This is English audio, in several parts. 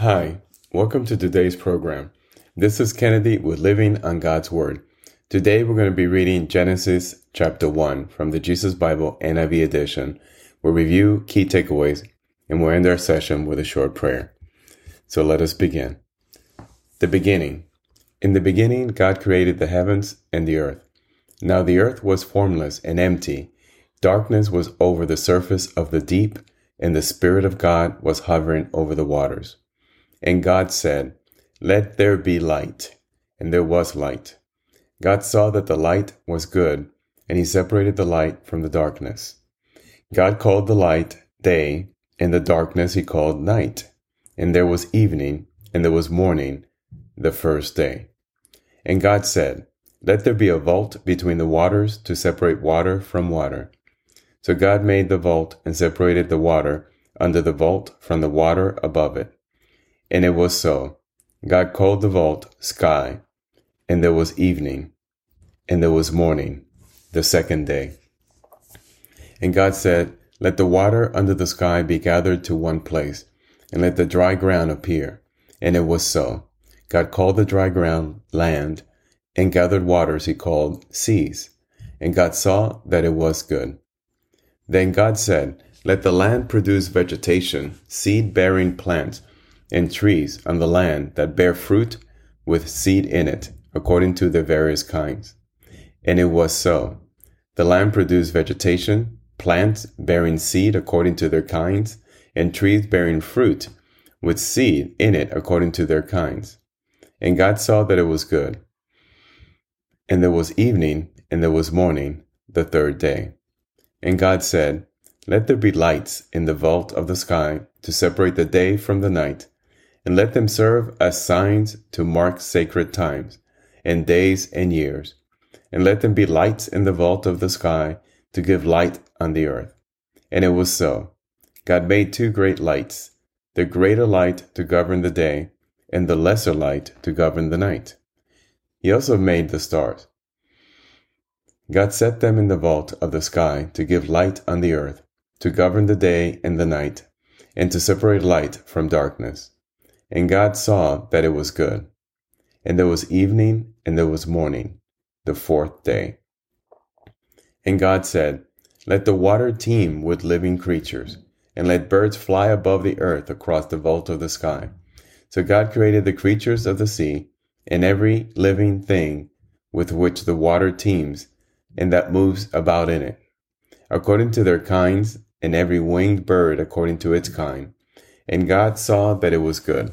Hi, welcome to today's program. This is Kennedy with Living on God's Word. Today we're going to be reading Genesis chapter 1 from the Jesus Bible NIV edition. We'll review key takeaways and we'll end our session with a short prayer. So let us begin. The beginning. In the beginning, God created the heavens and the earth. Now the earth was formless and empty. Darkness was over the surface of the deep, and the Spirit of God was hovering over the waters. And God said, Let there be light. And there was light. God saw that the light was good, and he separated the light from the darkness. God called the light day, and the darkness he called night. And there was evening, and there was morning, the first day. And God said, Let there be a vault between the waters to separate water from water. So God made the vault and separated the water under the vault from the water above it. And it was so. God called the vault sky, and there was evening, and there was morning, the second day. And God said, Let the water under the sky be gathered to one place, and let the dry ground appear. And it was so. God called the dry ground land, and gathered waters he called seas. And God saw that it was good. Then God said, Let the land produce vegetation, seed bearing plants and trees on the land that bear fruit with seed in it, according to their various kinds. And it was so. The land produced vegetation, plants bearing seed according to their kinds, and trees bearing fruit with seed in it according to their kinds. And God saw that it was good. And there was evening, and there was morning, the third day. And God said, Let there be lights in the vault of the sky to separate the day from the night, and let them serve as signs to mark sacred times, and days and years. And let them be lights in the vault of the sky to give light on the earth. And it was so. God made two great lights, the greater light to govern the day, and the lesser light to govern the night. He also made the stars. God set them in the vault of the sky to give light on the earth, to govern the day and the night, and to separate light from darkness. And God saw that it was good. And there was evening and there was morning, the fourth day. And God said, Let the water teem with living creatures, and let birds fly above the earth across the vault of the sky. So God created the creatures of the sea, and every living thing with which the water teems, and that moves about in it, according to their kinds, and every winged bird according to its kind. And God saw that it was good.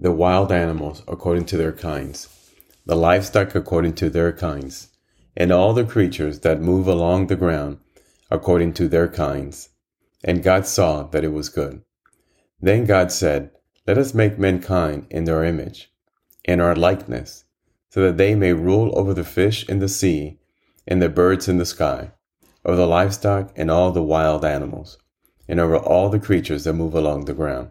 the wild animals according to their kinds, the livestock according to their kinds, and all the creatures that move along the ground according to their kinds. And God saw that it was good. Then God said, Let us make mankind in our image, in our likeness, so that they may rule over the fish in the sea, and the birds in the sky, over the livestock and all the wild animals, and over all the creatures that move along the ground.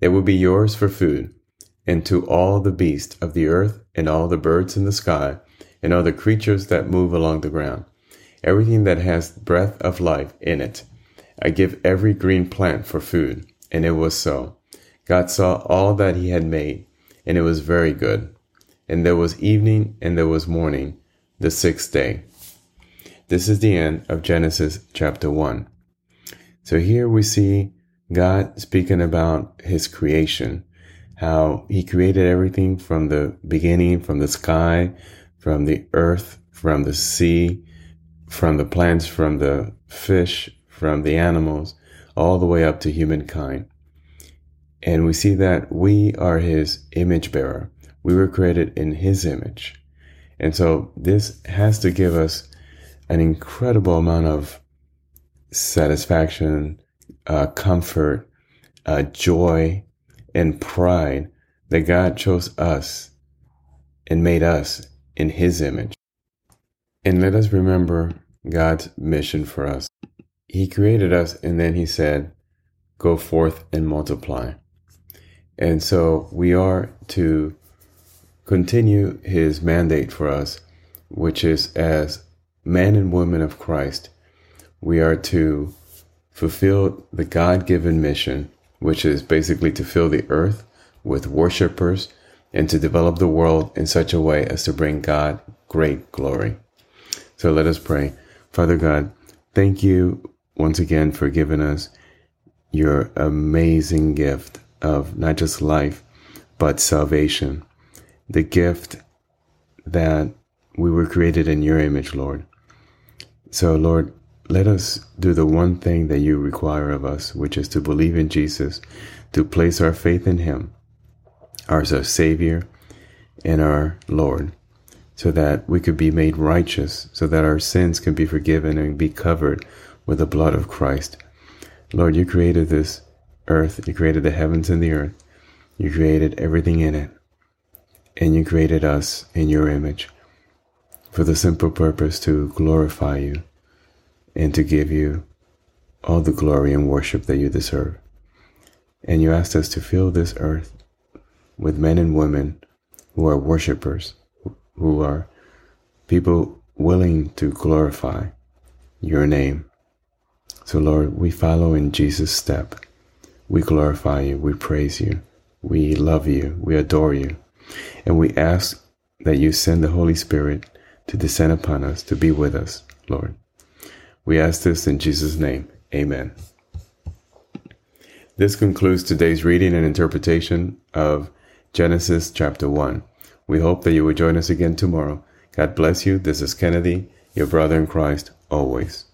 It will be yours for food, and to all the beasts of the earth, and all the birds in the sky, and all the creatures that move along the ground, everything that has breath of life in it. I give every green plant for food. And it was so. God saw all that he had made, and it was very good. And there was evening and there was morning, the sixth day. This is the end of Genesis chapter 1. So here we see God speaking about his creation. how he created everything from the beginning, from the sky, from the earth, from the sea, from the plants, from the fish, from the animals, all the way up to humankind. And we see that we are his image bearer. We were created in his image. And so this has to give us an incredible amount of satisfaction, uh, comfort, uh, joy, and pride that God chose us and made us in his image. And let us remember God's mission for us. He created us and then he said, go forth and multiply. And so we are to continue his mandate for us, which is as men and women of Christ, we are to fulfill the God given mission, which is basically to fill the earth with worshipers and to develop the world in such a way as to bring God great glory. So let us pray. Father God, thank you once again for giving us your amazing gift of not just life, but salvation. The gift that we were created in your image, Lord. So, Lord, let us do the one thing that you require of us, which is to believe in Jesus, to place our faith in him, as our Savior and our Lord, so that we could be made righteous, so that our sins can be forgiven and be covered with the blood of Christ. Lord, you created this earth, you created the heavens and the earth, you created everything in it, and you created us in your image for the simple purpose to glorify you and to give you all the glory and worship that you deserve. And you asked us to fill this earth with men and women who are worshipers, who are people willing to glorify your name. So, Lord, we follow in Jesus' step. We glorify you, we praise you, we love you, we adore you, and we ask that you send the Holy Spirit to descend upon us, to be with us, Lord. We ask this in Jesus' name. Amen. This concludes today's reading and interpretation of Genesis chapter 1. We hope that you will join us again tomorrow. God bless you. This is Kennedy, your brother in Christ, always.